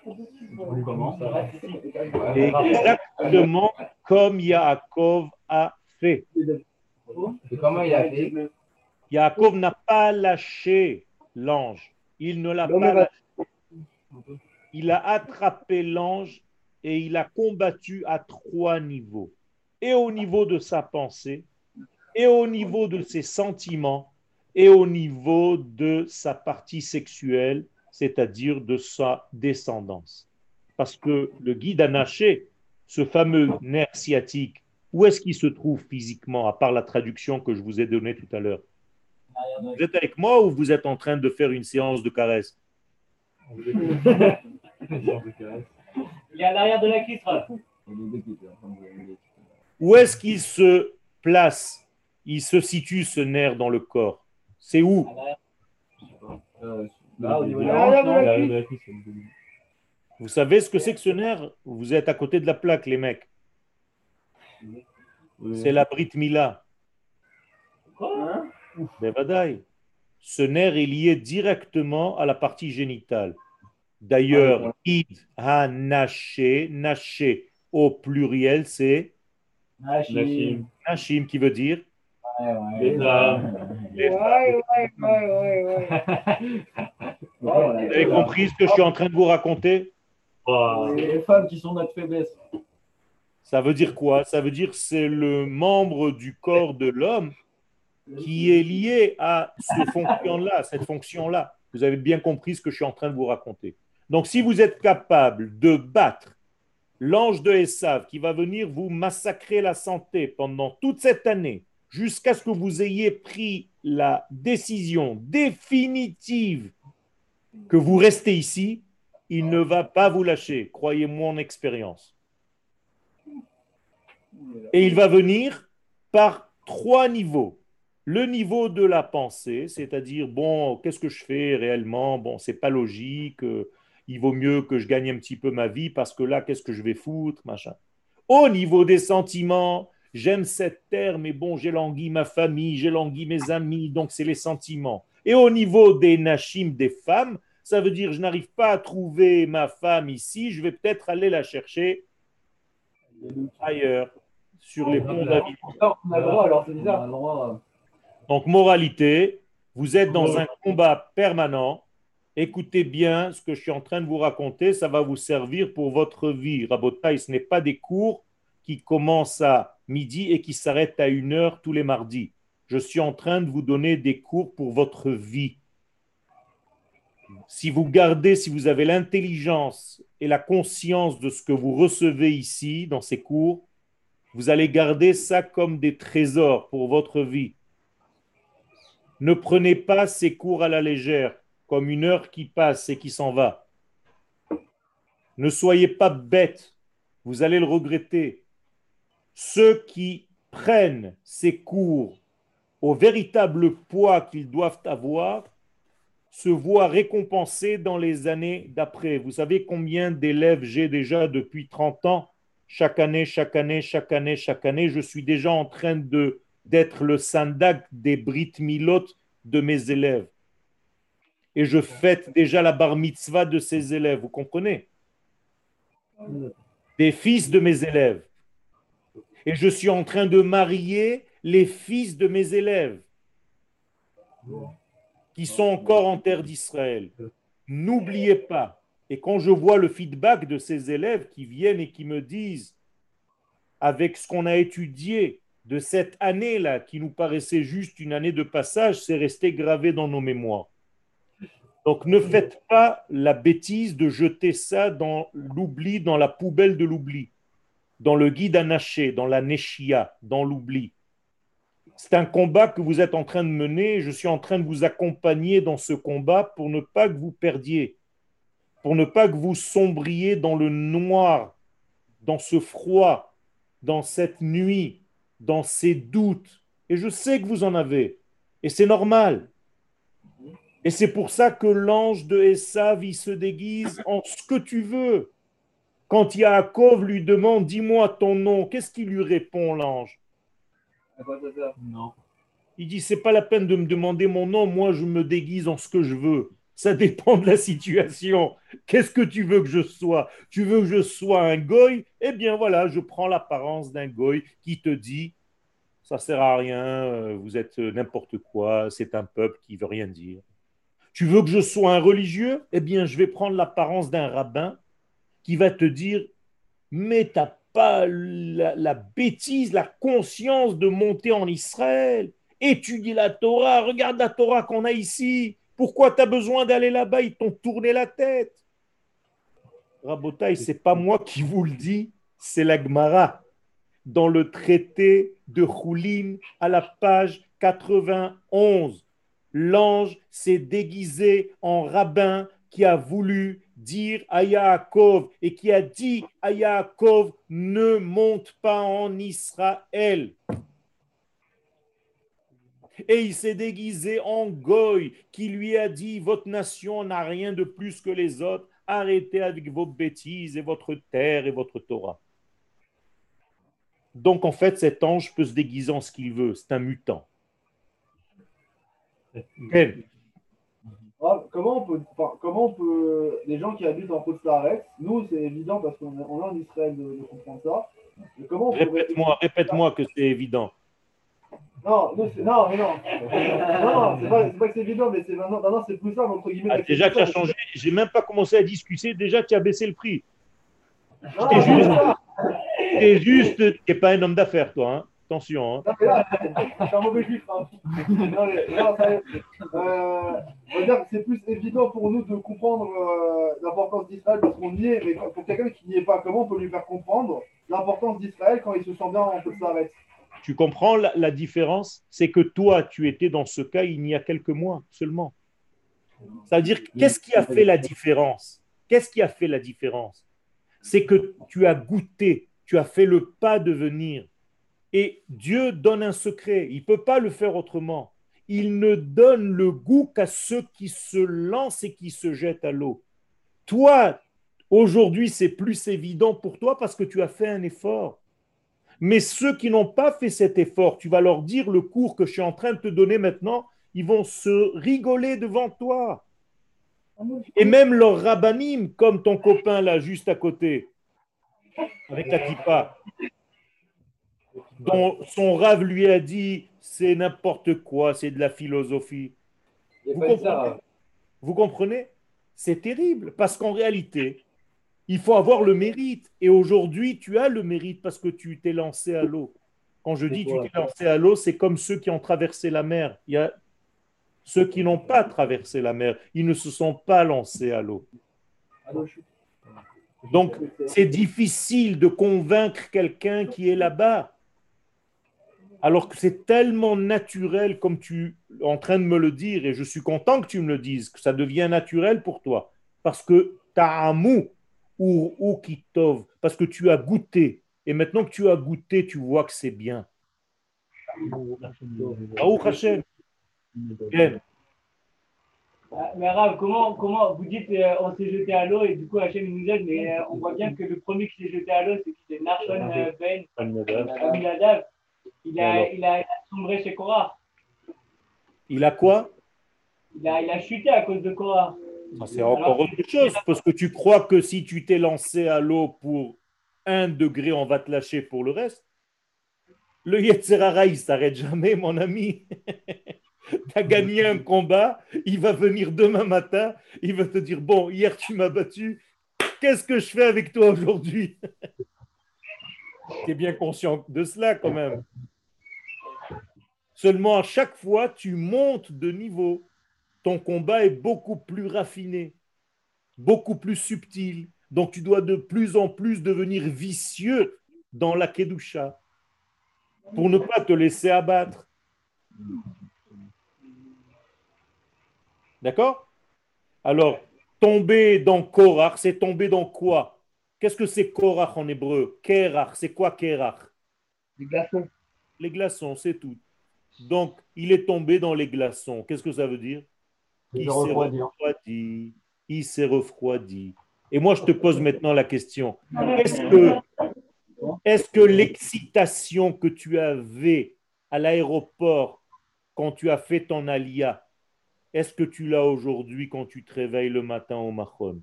Comment ça va? Exactement comme Yaakov a fait. Et comment il a fait? Yaakov n'a pas lâché l'ange. Il ne l'a pas lâché. Il a attrapé l'ange et il a combattu à trois niveaux. Et au niveau de sa pensée, et au niveau de ses sentiments, et au niveau de sa partie sexuelle, c'est-à-dire de sa descendance. Parce que le guide anaché, ce fameux nerf sciatique, où est-ce qu'il se trouve physiquement, à part la traduction que je vous ai donnée tout à l'heure? Vous êtes avec moi ou vous êtes en train de faire une séance de caresse? Il est à l'arrière de la cuisse. Où est-ce qu'il se place? Il se situe ce nerf dans le corps. C'est où? Vous savez ce que c'est que ce nerf? Vous êtes à côté de la plaque, les mecs. C'est la Brit Mila. Quoi? Bevadaï. Ce nerf est lié directement à la partie génitale. D'ailleurs, id ha naché, naché au pluriel, c'est Nashim. nashim qui veut dire Les âmes. les femmes. Ouais, ouais, ouais, ouais, ouais. Vous avez compris ce que je suis en train de vous raconter Oh. les femmes qui sont notre faiblesse. Ça veut dire quoi? Ça veut dire que c'est le membre du corps de l'homme qui est lié à cette fonction-là, cette fonction-là. Vous avez bien compris ce que je suis en train de vous raconter. Donc, si vous êtes capable de battre l'ange de Esav qui va venir vous massacrer la santé pendant toute cette année, jusqu'à ce que vous ayez pris la décision définitive que vous restez ici, il ne va pas vous lâcher. Croyez-moi en expérience. Et il va venir par trois niveaux. Le niveau de la pensée, c'est-à-dire, bon, qu'est-ce que je fais réellement? Bon, c'est pas logique, euh, il vaut mieux que je gagne un petit peu ma vie parce que là, qu'est-ce que je vais foutre, machin. Au niveau des sentiments, j'aime cette terre, mais bon, j'ai langui ma famille, j'ai langui mes amis, donc c'est les sentiments. Et au niveau des nachim, des femmes, ça veut dire, je n'arrive pas à trouver ma femme ici, je vais peut-être aller la chercher ailleurs, sur les ponts d'Avignon. On a le droit, alors c'est bizarre. On a le droit. Donc, moralité, vous êtes dans un combat permanent. Écoutez bien ce que je suis en train de vous raconter, ça va vous servir pour votre vie. Rabotaï, ce n'est pas des cours qui commencent à midi et qui s'arrêtent à une heure tous les mardis. Je suis en train de vous donner des cours pour votre vie. Si vous gardez, si vous avez l'intelligence et la conscience de ce que vous recevez ici, dans ces cours, vous allez garder ça comme des trésors pour votre vie. Ne prenez pas ces cours à la légère, comme une heure qui passe et qui s'en va. Ne soyez pas bêtes, vous allez le regretter. Ceux qui prennent ces cours au véritable poids qu'ils doivent avoir se voient récompensés dans les années d'après. Vous savez combien d'élèves j'ai déjà depuis 30 ans? Chaque année, chaque année, chaque année, chaque année, je suis déjà en train d'être le sandak des Brit Milot de mes élèves. Et je fête déjà la bar mitzvah de ces élèves, vous comprenez? Des fils de mes élèves. Et je suis en train de marier les fils de mes élèves qui sont encore en terre d'Israël. N'oubliez pas, et quand je vois le feedback de ces élèves qui viennent et qui me disent, avec ce qu'on a étudié de cette année-là, qui nous paraissait juste une année de passage, c'est resté gravé dans nos mémoires. Donc ne faites pas la bêtise de jeter ça dans l'oubli, dans la poubelle de l'oubli, dans le guide anaché, dans la neshia, dans l'oubli. C'est un combat que vous êtes en train de mener. Je suis en train de vous accompagner dans ce combat pour ne pas que vous perdiez, pour ne pas que vous sombriez dans le noir, dans ce froid, dans cette nuit, dans ces doutes. Et je sais que vous en avez. Et c'est normal. Et c'est pour ça que l'ange de Esav, il se déguise en ce que tu veux. Quand Yaakov lui demande, dis-moi ton nom, qu'est-ce qu'il lui répond, l'ange? Non. Il dit, c'est pas la peine de me demander mon nom, moi je me déguise en ce que je veux. Ça dépend de la situation. Qu'est-ce que tu veux que je sois? Tu veux que je sois un goy? Eh bien voilà, je prends l'apparence d'un goy qui te dit, ça sert à rien, euh, vous êtes n'importe quoi, c'est un peuple qui veut rien dire. Tu veux que je sois un religieux? Eh bien, je vais prendre l'apparence d'un rabbin qui va te dire Mais tu n'as pas la, bêtise, la conscience de monter en Israël. Étudie la Torah, regarde la Torah qu'on a ici. Pourquoi tu as besoin d'aller là-bas? Ils t'ont tourné la tête. Rabotaï, c'est pas moi qui vous le dis, c'est la Gemara. Dans le traité de Choulin, à la page 91, l'ange s'est déguisé en rabbin qui a voulu dire à Yaakov et qui a dit à Yaakov ne monte pas en Israël. Et il s'est déguisé en goy qui lui a dit votre nation n'a rien de plus que les autres. Arrêtez avec vos bêtises et votre terre et votre Torah. Donc en fait, cet ange peut se déguiser en ce qu'il veut. C'est un mutant. Ah, comment, on peut, enfin, comment on peut. Les gens qui habitent en Côte-Larex, nous, c'est évident parce qu'on est, on est en Israël de, de comprendre ça. Mais comment. Répète-moi, répète-moi que c'est évident. Non, c'est- non, mais non. non, c'est pas, que c'est évident, mais c'est maintenant, maintenant c'est plus simple, entre guillemets. Ah, déjà que tu as ça. changé, j'ai même pas commencé à discuter, déjà tu as baissé le prix. Non, non, juste-. T'es juste, t'es pas un homme d'affaires, toi. hein. Attention. hein. Non, mais là, je suis un mauvais juif. Hein. Non, mais, non, ça, euh, on va dire que c'est plus évident pour nous de comprendre euh, l'importance d'Israël parce qu'on y est, mais quand- pour quelqu'un qui n'y est pas, comment on peut lui faire comprendre l'importance d'Israël quand il se sent bien en Côte-Larex Tu comprends la, la différence? C'est que toi, tu étais dans ce cas il y a quelques mois seulement. C'est-à-dire, qu'est-ce qui a fait la différence? Qu'est-ce qui a fait la différence? C'est que tu as goûté, tu as fait le pas de venir. Et Dieu donne un secret. Il ne peut pas le faire autrement. Il ne donne le goût qu'à ceux qui se lancent et qui se jettent à l'eau. Toi, aujourd'hui, c'est plus évident pour toi parce que tu as fait un effort. Mais ceux qui n'ont pas fait cet effort, tu vas leur dire le cours que je suis en train de te donner maintenant, ils vont se rigoler devant toi. Et même leurs rabbinim, comme ton copain là, juste à côté, avec la kippa, dont son rave lui a dit c'est n'importe quoi, c'est de la philosophie. Vous comprenez ça. Vous comprenez C'est terrible parce qu'en réalité, il faut avoir le mérite. Et aujourd'hui, tu as le mérite parce que tu t'es lancé à l'eau. Quand je dis tu t'es lancé à l'eau, c'est comme ceux qui ont traversé la mer. Il y a ceux qui n'ont pas traversé la mer. Ils ne se sont pas lancés à l'eau. Donc, c'est difficile de convaincre quelqu'un qui est là-bas. Alors que c'est tellement naturel comme tu es en train de me le dire, et je suis content que tu me le dises, que ça devient naturel pour toi. Parce que ta'amou ou, ou kitov, parce que tu as goûté. Et maintenant que tu as goûté, tu vois que c'est bien. Ah, Mais Rav, comment, comment vous dites euh, on s'est jeté à l'eau et du coup Hachem nous aide, mais euh, on voit bien que le premier qui s'est jeté à l'eau, c'est c'était Narshon euh, Ben Aminadav. Il a, Alors il, a, il a sombré chez Korah. Il a quoi? Il a, il a chuté à cause de Korah. Ça, C'est encore autre chose, parce que tu crois que si tu t'es lancé à l'eau pour un degré, on va te lâcher pour le reste? Le Yetzerara, il s'arrête jamais, mon ami. tu as gagné un combat, il va venir demain matin, il va te dire, bon, hier tu m'as battu, qu'est-ce que je fais avec toi aujourd'hui? Tu es bien conscient de cela quand même. Seulement à chaque fois, tu montes de niveau. ton combat est beaucoup plus raffiné, beaucoup plus subtil. Donc tu dois de plus en plus devenir vicieux dans la Kedusha pour ne pas te laisser abattre. D'accord? Alors, tomber dans Korach, c'est tomber dans quoi? Qu'est-ce que c'est Korach en hébreu? Kerach, c'est quoi Kerach? Les glaçons. Les glaçons, c'est tout. Donc, il est tombé dans les glaçons. Qu'est-ce que ça veut dire? Il s'est refroidi. Il s'est refroidi. Et moi, je te pose maintenant la question. Est-ce que, est que l'excitation que tu avais à l'aéroport quand tu as fait ton alia, est-ce que tu l'as aujourd'hui quand tu te réveilles le matin au Mahon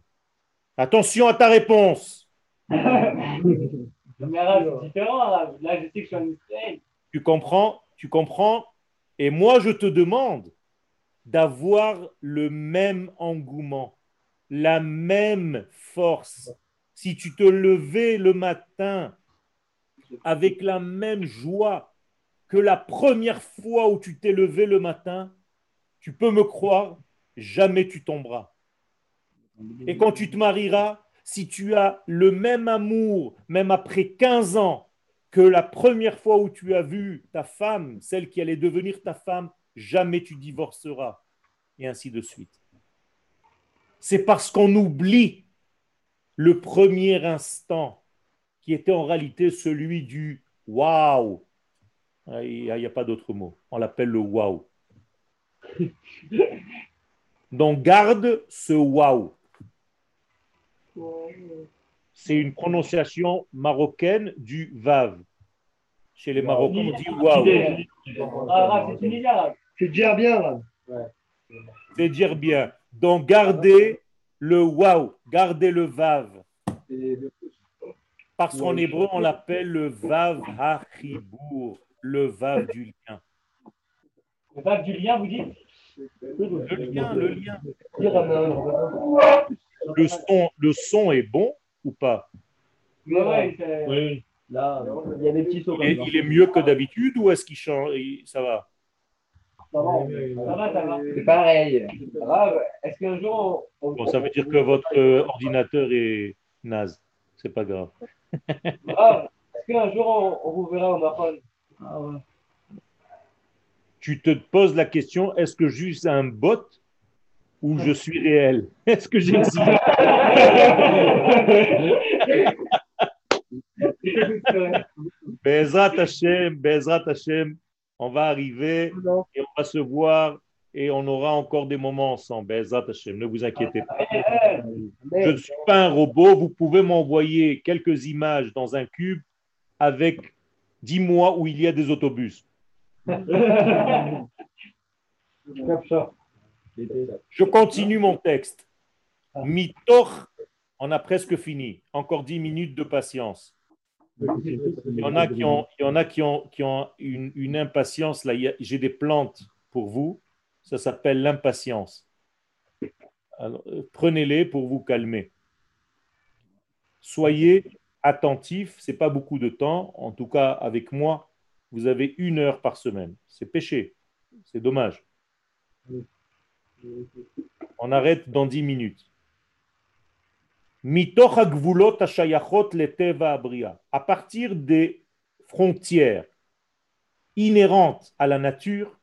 Attention à ta réponse. Tu comprends Tu comprends Et moi, je te demande d'avoir le même engouement, la même force. Si tu te levais le matin avec la même joie que la première fois où tu t'es levé le matin, tu peux me croire, jamais tu tomberas. Et quand tu te marieras, si tu as le même amour, même après 15 ans, que la première fois où tu as vu ta femme, celle qui allait devenir ta femme, jamais tu divorceras. Et ainsi de suite. C'est parce qu'on oublie le premier instant qui était en réalité celui du waouh. Il n'y a, pas d'autre mot. On l'appelle le waouh. Donc garde ce waouh. C'est une prononciation marocaine du vav. Chez les Marocains, on dit waouh. Arabe, c'est déjà bien. C'est dire bien. Donc gardez le waouh, gardez le vav. Parce qu'en hébreu, on l'appelle le vav hachibour, le vav du lien. Le vague du lien, vous dites? Le lien, le lien. Le son, le son est bon ou pas? Ouais, ouais, c'est- Oui. Là, il y a des petits sauts il est, il mieux que d'habitude ou est-ce qu'il change il- Ça va? ça va, ça va. C'est pareil. Est-ce qu'un jour, on, on- Bon, ça veut dire que votre euh, ordinateur est naze. C'est pas grave. Arabe, est-ce qu'un jour on, on vous verra au Mahon Ah ouais. Tu te poses la question est-ce que suis un bot ou je suis réel Est-ce que j'existe Bezrat Hashem, Bezrat Hashem, on va arriver et on va se voir et on aura encore des moments ensemble. Bezrat Hashem, ne vous inquiétez pas. Je ne suis pas un robot. Vous pouvez m'envoyer quelques images dans un cube avec 10 mois où il y a des autobus. Je continue mon texte. Mitoch, on a presque fini. Encore 10 minutes de patience. Il y en a qui ont, une, impatience. Là, j'ai des plantes pour vous. Ça s'appelle l'impatience. Euh, Prenez-les pour vous calmer. Soyez attentifs. C'est pas beaucoup de temps. En tout cas, avec moi, vous avez une heure par semaine. C'est péché. C'est dommage. On arrête dans 10 minutes. À partir des frontières inhérentes à la nature,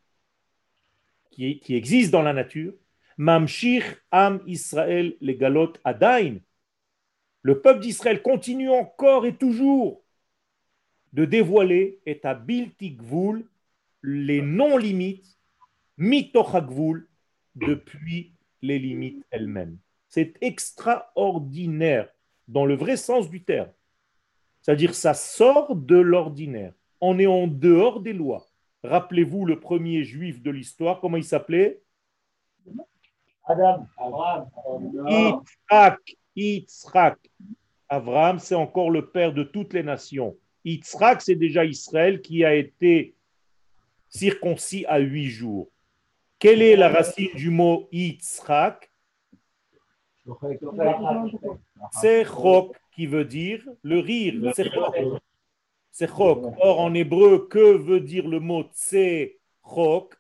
qui, existent dans la nature, mamshich am Israël legalot adain. Le peuple d'Israël continue encore et toujours de dévoiler et à les non-limites mitoch hagvul depuis les limites elles-mêmes. C'est extraordinaire dans le vrai sens du terme. C'est-à-dire ça sort de l'ordinaire. On est en dehors des lois. Rappelez-vous le premier juif de l'histoire, comment il s'appelait? Adam, Abraham. Yitzhak. Yitzhak. Abraham, c'est encore le père de toutes les nations. Yitzhak, c'est déjà Israël qui a été circoncis à huit jours. Quelle est la racine du mot Yitzhak? C'est chok qui veut dire le rire. C'est chok. Or, en hébreu, que veut dire le mot tse chok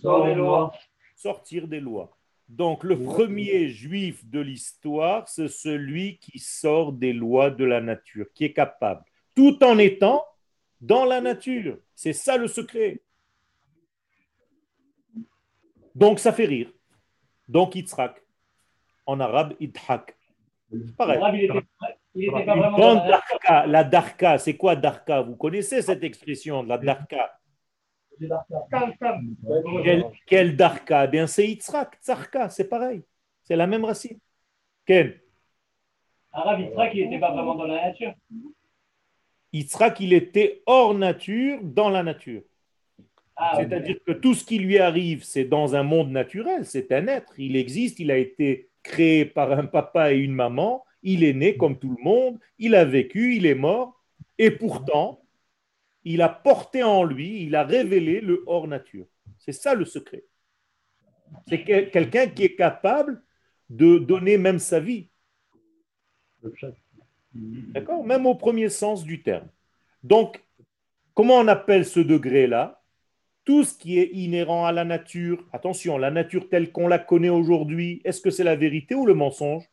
Sans les lois. sortir des lois. Donc le premier juif de l'histoire, c'est celui qui sort des lois de la nature, qui est capable, tout en étant dans la nature. C'est ça le secret. Donc ça fait rire. Donc Yitzhak. En arabe, Idhak. Pareil. Arabe, il était, il était pas Une vraiment grande dans la- darka. La darka, c'est quoi darka? Vous connaissez cette expression, la darka? Quel, quel darka? Eh bien, c'est Yitzhak, tsarka, c'est pareil. C'est la même racine. Ken Arabe, Yitzhak, il était pas vraiment dans la nature. Yitzhak, il était hors nature, dans la nature. Ah. C'est-à-dire que tout ce qui lui arrive, c'est dans un monde naturel, c'est un être. Il existe, il a été créé par un papa et une maman, il est né comme tout le monde, il a vécu, il est mort, et pourtant, il a porté en lui, il a révélé le hors nature. C'est ça le secret. C'est que- quelqu'un qui est capable de donner même sa vie. D'accord? Même au premier sens du terme. Donc, comment on appelle ce degré-là? Tout ce qui est inhérent à la nature. Attention, la nature telle qu'on la connaît aujourd'hui, est-ce que c'est la vérité ou le mensonge?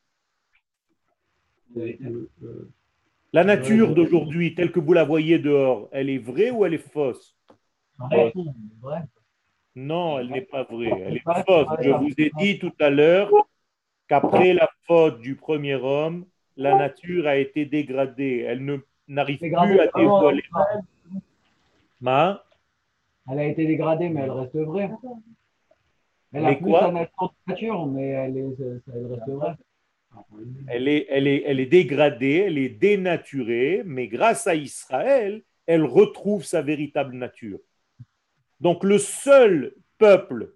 La nature d'aujourd'hui, telle que vous la voyez dehors, elle est vraie ou elle est fausse? Non, elle n'est pas vraie. Elle est fausse. Je vous ai dit tout à l'heure qu'après la faute du premier homme, la nature a été dégradée. Elle ne n'arrive plus à vraiment, dévoiler. Ma Elle a été dégradée, mais elle reste vraie. Elle a Mais plus quoi sa nature, nature, mais elle, est, elle reste vraie. Elle est, elle, est, elle est dégradée, elle est dénaturée, mais grâce à Israël, elle retrouve sa véritable nature. Donc le seul peuple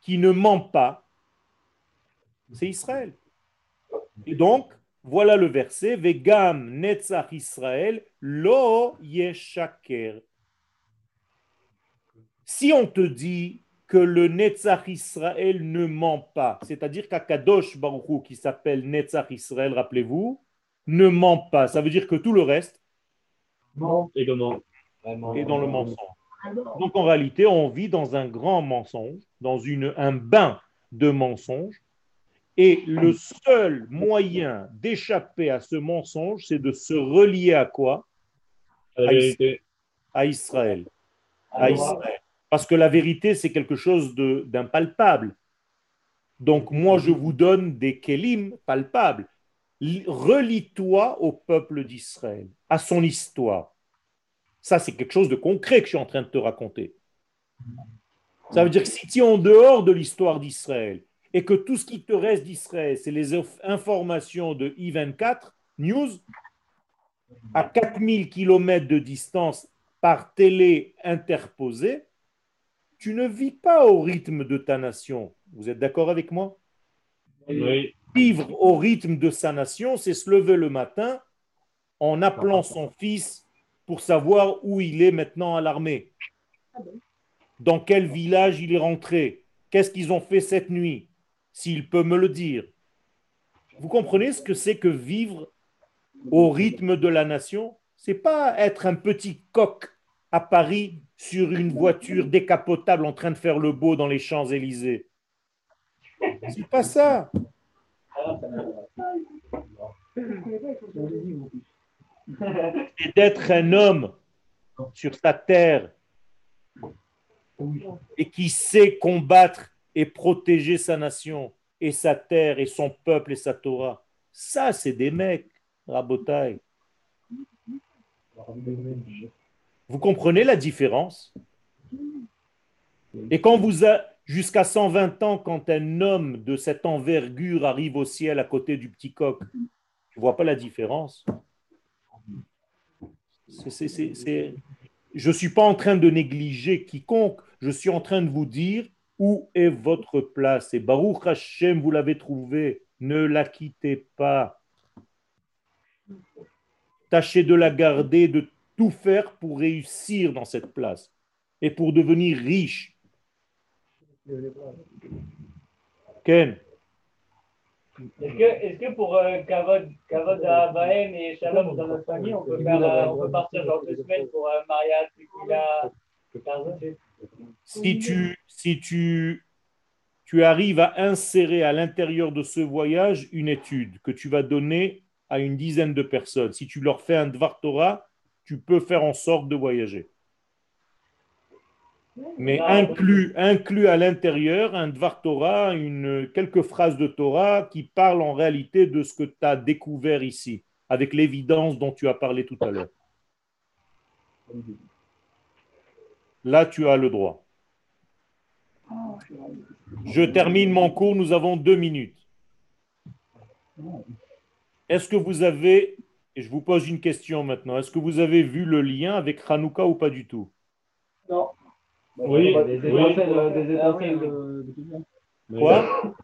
qui ne ment pas, c'est Israël. Et donc, voilà le verset, Vegam netzach Israël lo yeshaker. Si on te dit que le Netzach Israël ne ment pas, c'est-à-dire qu'Akadosh Baruch Hu, qui s'appelle Netzach Israël, rappelez-vous, ne ment pas, ça veut dire que tout le reste Et comment est dans le mensonge. Donc en réalité, on vit dans un grand mensonge, dans une, un bain de mensonges, et le seul moyen d'échapper à ce mensonge, c'est de se relier à quoi? À la vérité. À Israël. À Israël. Parce que la vérité, c'est quelque chose d'impalpable. Donc, moi, je vous donne des kélim palpables. Li- Relie-toi au peuple d'Israël, à son histoire. Ça, c'est quelque chose de concret que je suis en train de te raconter. Ça veut dire que si tu es en dehors de l'histoire d'Israël et que tout ce qui te reste d'Israël, c'est les inf- informations de I24 News, à 4000 km de distance par télé interposée, tu ne vis pas au rythme de ta nation. Vous êtes d'accord avec moi? Oui. Vivre au rythme de sa nation, c'est se lever le matin en appelant son fils pour savoir où il est maintenant à l'armée. Dans quel village il est rentré? Qu'est-ce qu'ils ont fait cette nuit? S'il peut me le dire. Vous comprenez ce que c'est que vivre au rythme de la nation? C'est pas être un petit coq à Paris sur une voiture décapotable en train de faire le beau dans les Champs-Élysées. C'est pas ça. C'est d'être un homme sur sa terre et qui sait combattre et protéger sa nation et sa terre et son peuple et sa Torah. Ça, c'est des mecs, Rabotai. Vous comprenez la différence? Et quand vous a jusqu'à 120 ans, quand un homme de cette envergure arrive au ciel à côté du petit coq, tu ne vois pas la différence? Je ne suis pas en train de négliger quiconque, je suis en train de vous dire où est votre place? Et Baruch Hashem, vous l'avez trouvé, ne la quittez pas. Tâchez de la garder, de tout faire pour réussir dans cette place et pour devenir riche. Ken, Est-ce que, est-ce que pour euh, Kavod, Kavod à Bahem et Shalom dans notre famille, on peut, faire, euh, on peut partir genre deux semaines pour un mariage, si tu, si tu tu arrives à insérer à l'intérieur de ce voyage une étude que tu vas donner à une dizaine de personnes. Si tu leur fais un Dvar Torah, tu peux faire en sorte de voyager. Mais inclus, inclus à l'intérieur un Dvar Torah, une, quelques phrases de Torah qui parlent en réalité de ce que tu as découvert ici, avec l'évidence dont tu as parlé tout à l'heure. Là, tu as le droit. Je termine mon cours, nous avons deux minutes. Est-ce que vous avez, et je vous pose une question maintenant, est-ce que vous avez vu le lien avec Hanouka ou pas du tout? Non. Oui, Des oui. étincelles, des de. Quoi?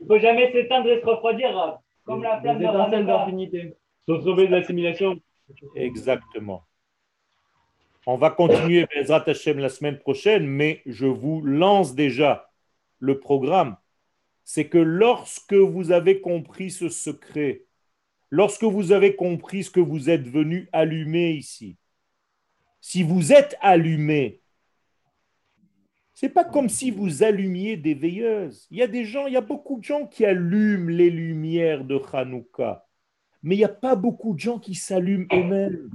Il faut jamais s'éteindre et se refroidir, Rav. Comme la flamme Des de étincelles d'infinité. Sont sauvés de l'assimilation. Exactement. On va continuer Bezrat Hashem la semaine prochaine, mais je vous lance déjà le programme. C'est que lorsque vous avez compris ce secret, lorsque vous avez compris ce que vous êtes venu allumer ici, si vous êtes allumé, c'est pas comme si vous allumiez des veilleuses. Il y a des gens, il y a beaucoup de gens qui allument les lumières de Hanouka, mais il n'y a pas beaucoup de gens qui s'allument eux-mêmes.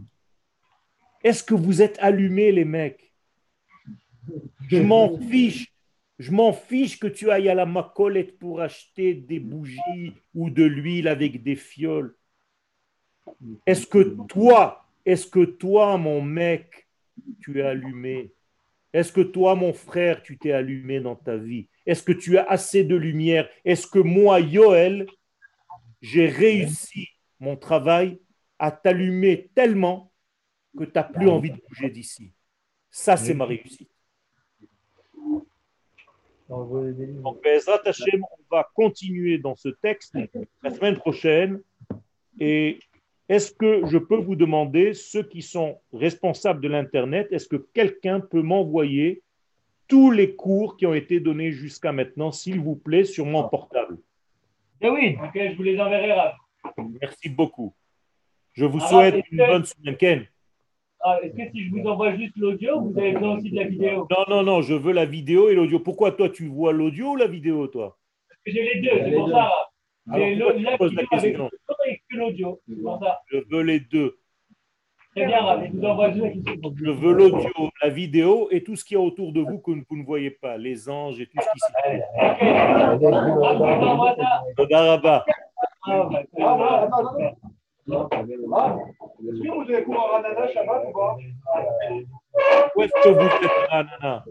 Est-ce que vous êtes allumés, les mecs? Je m'en fiche. Je m'en fiche que tu ailles à la macolette pour acheter des bougies ou de l'huile avec des fioles. Est-ce que toi, est-ce que toi, mon mec, tu es allumé? Est-ce que toi, mon frère, tu t'es allumé dans ta vie? Est-ce que tu as assez de lumière? Est-ce que moi, Yoel, j'ai réussi mon travail à t'allumer tellement que tu n'as plus envie de bouger d'ici? Ça, c'est ma réussite. Donc, Hashem, on va continuer dans ce texte la semaine prochaine. Et est-ce que je peux vous demander, ceux qui sont responsables de l'Internet, est-ce que quelqu'un peut m'envoyer tous les cours qui ont été donnés jusqu'à maintenant, s'il vous plaît, sur mon portable? Eh oui, ok, je vous les enverrai. Merci beaucoup. Je vous souhaite une que- bonne semaine. Ken Ah, Est-ce que si je vous envoie juste l'audio, vous avez besoin aussi de la vidéo? Non, non, non, je veux la vidéo et l'audio. Pourquoi toi, tu vois l'audio ou la vidéo, toi? Parce que j'ai les deux, c'est pour ça, J'ai la poses la vidéo avec l'audio. Je veux les deux. Très bien. Je vous envoie juste Je veux l'audio, la vidéo et tout ce qu'il y a autour de vous que vous ne voyez pas, les anges et tout ce qui s'y trouve. Pas? Où est-ce que vous êtes, Anana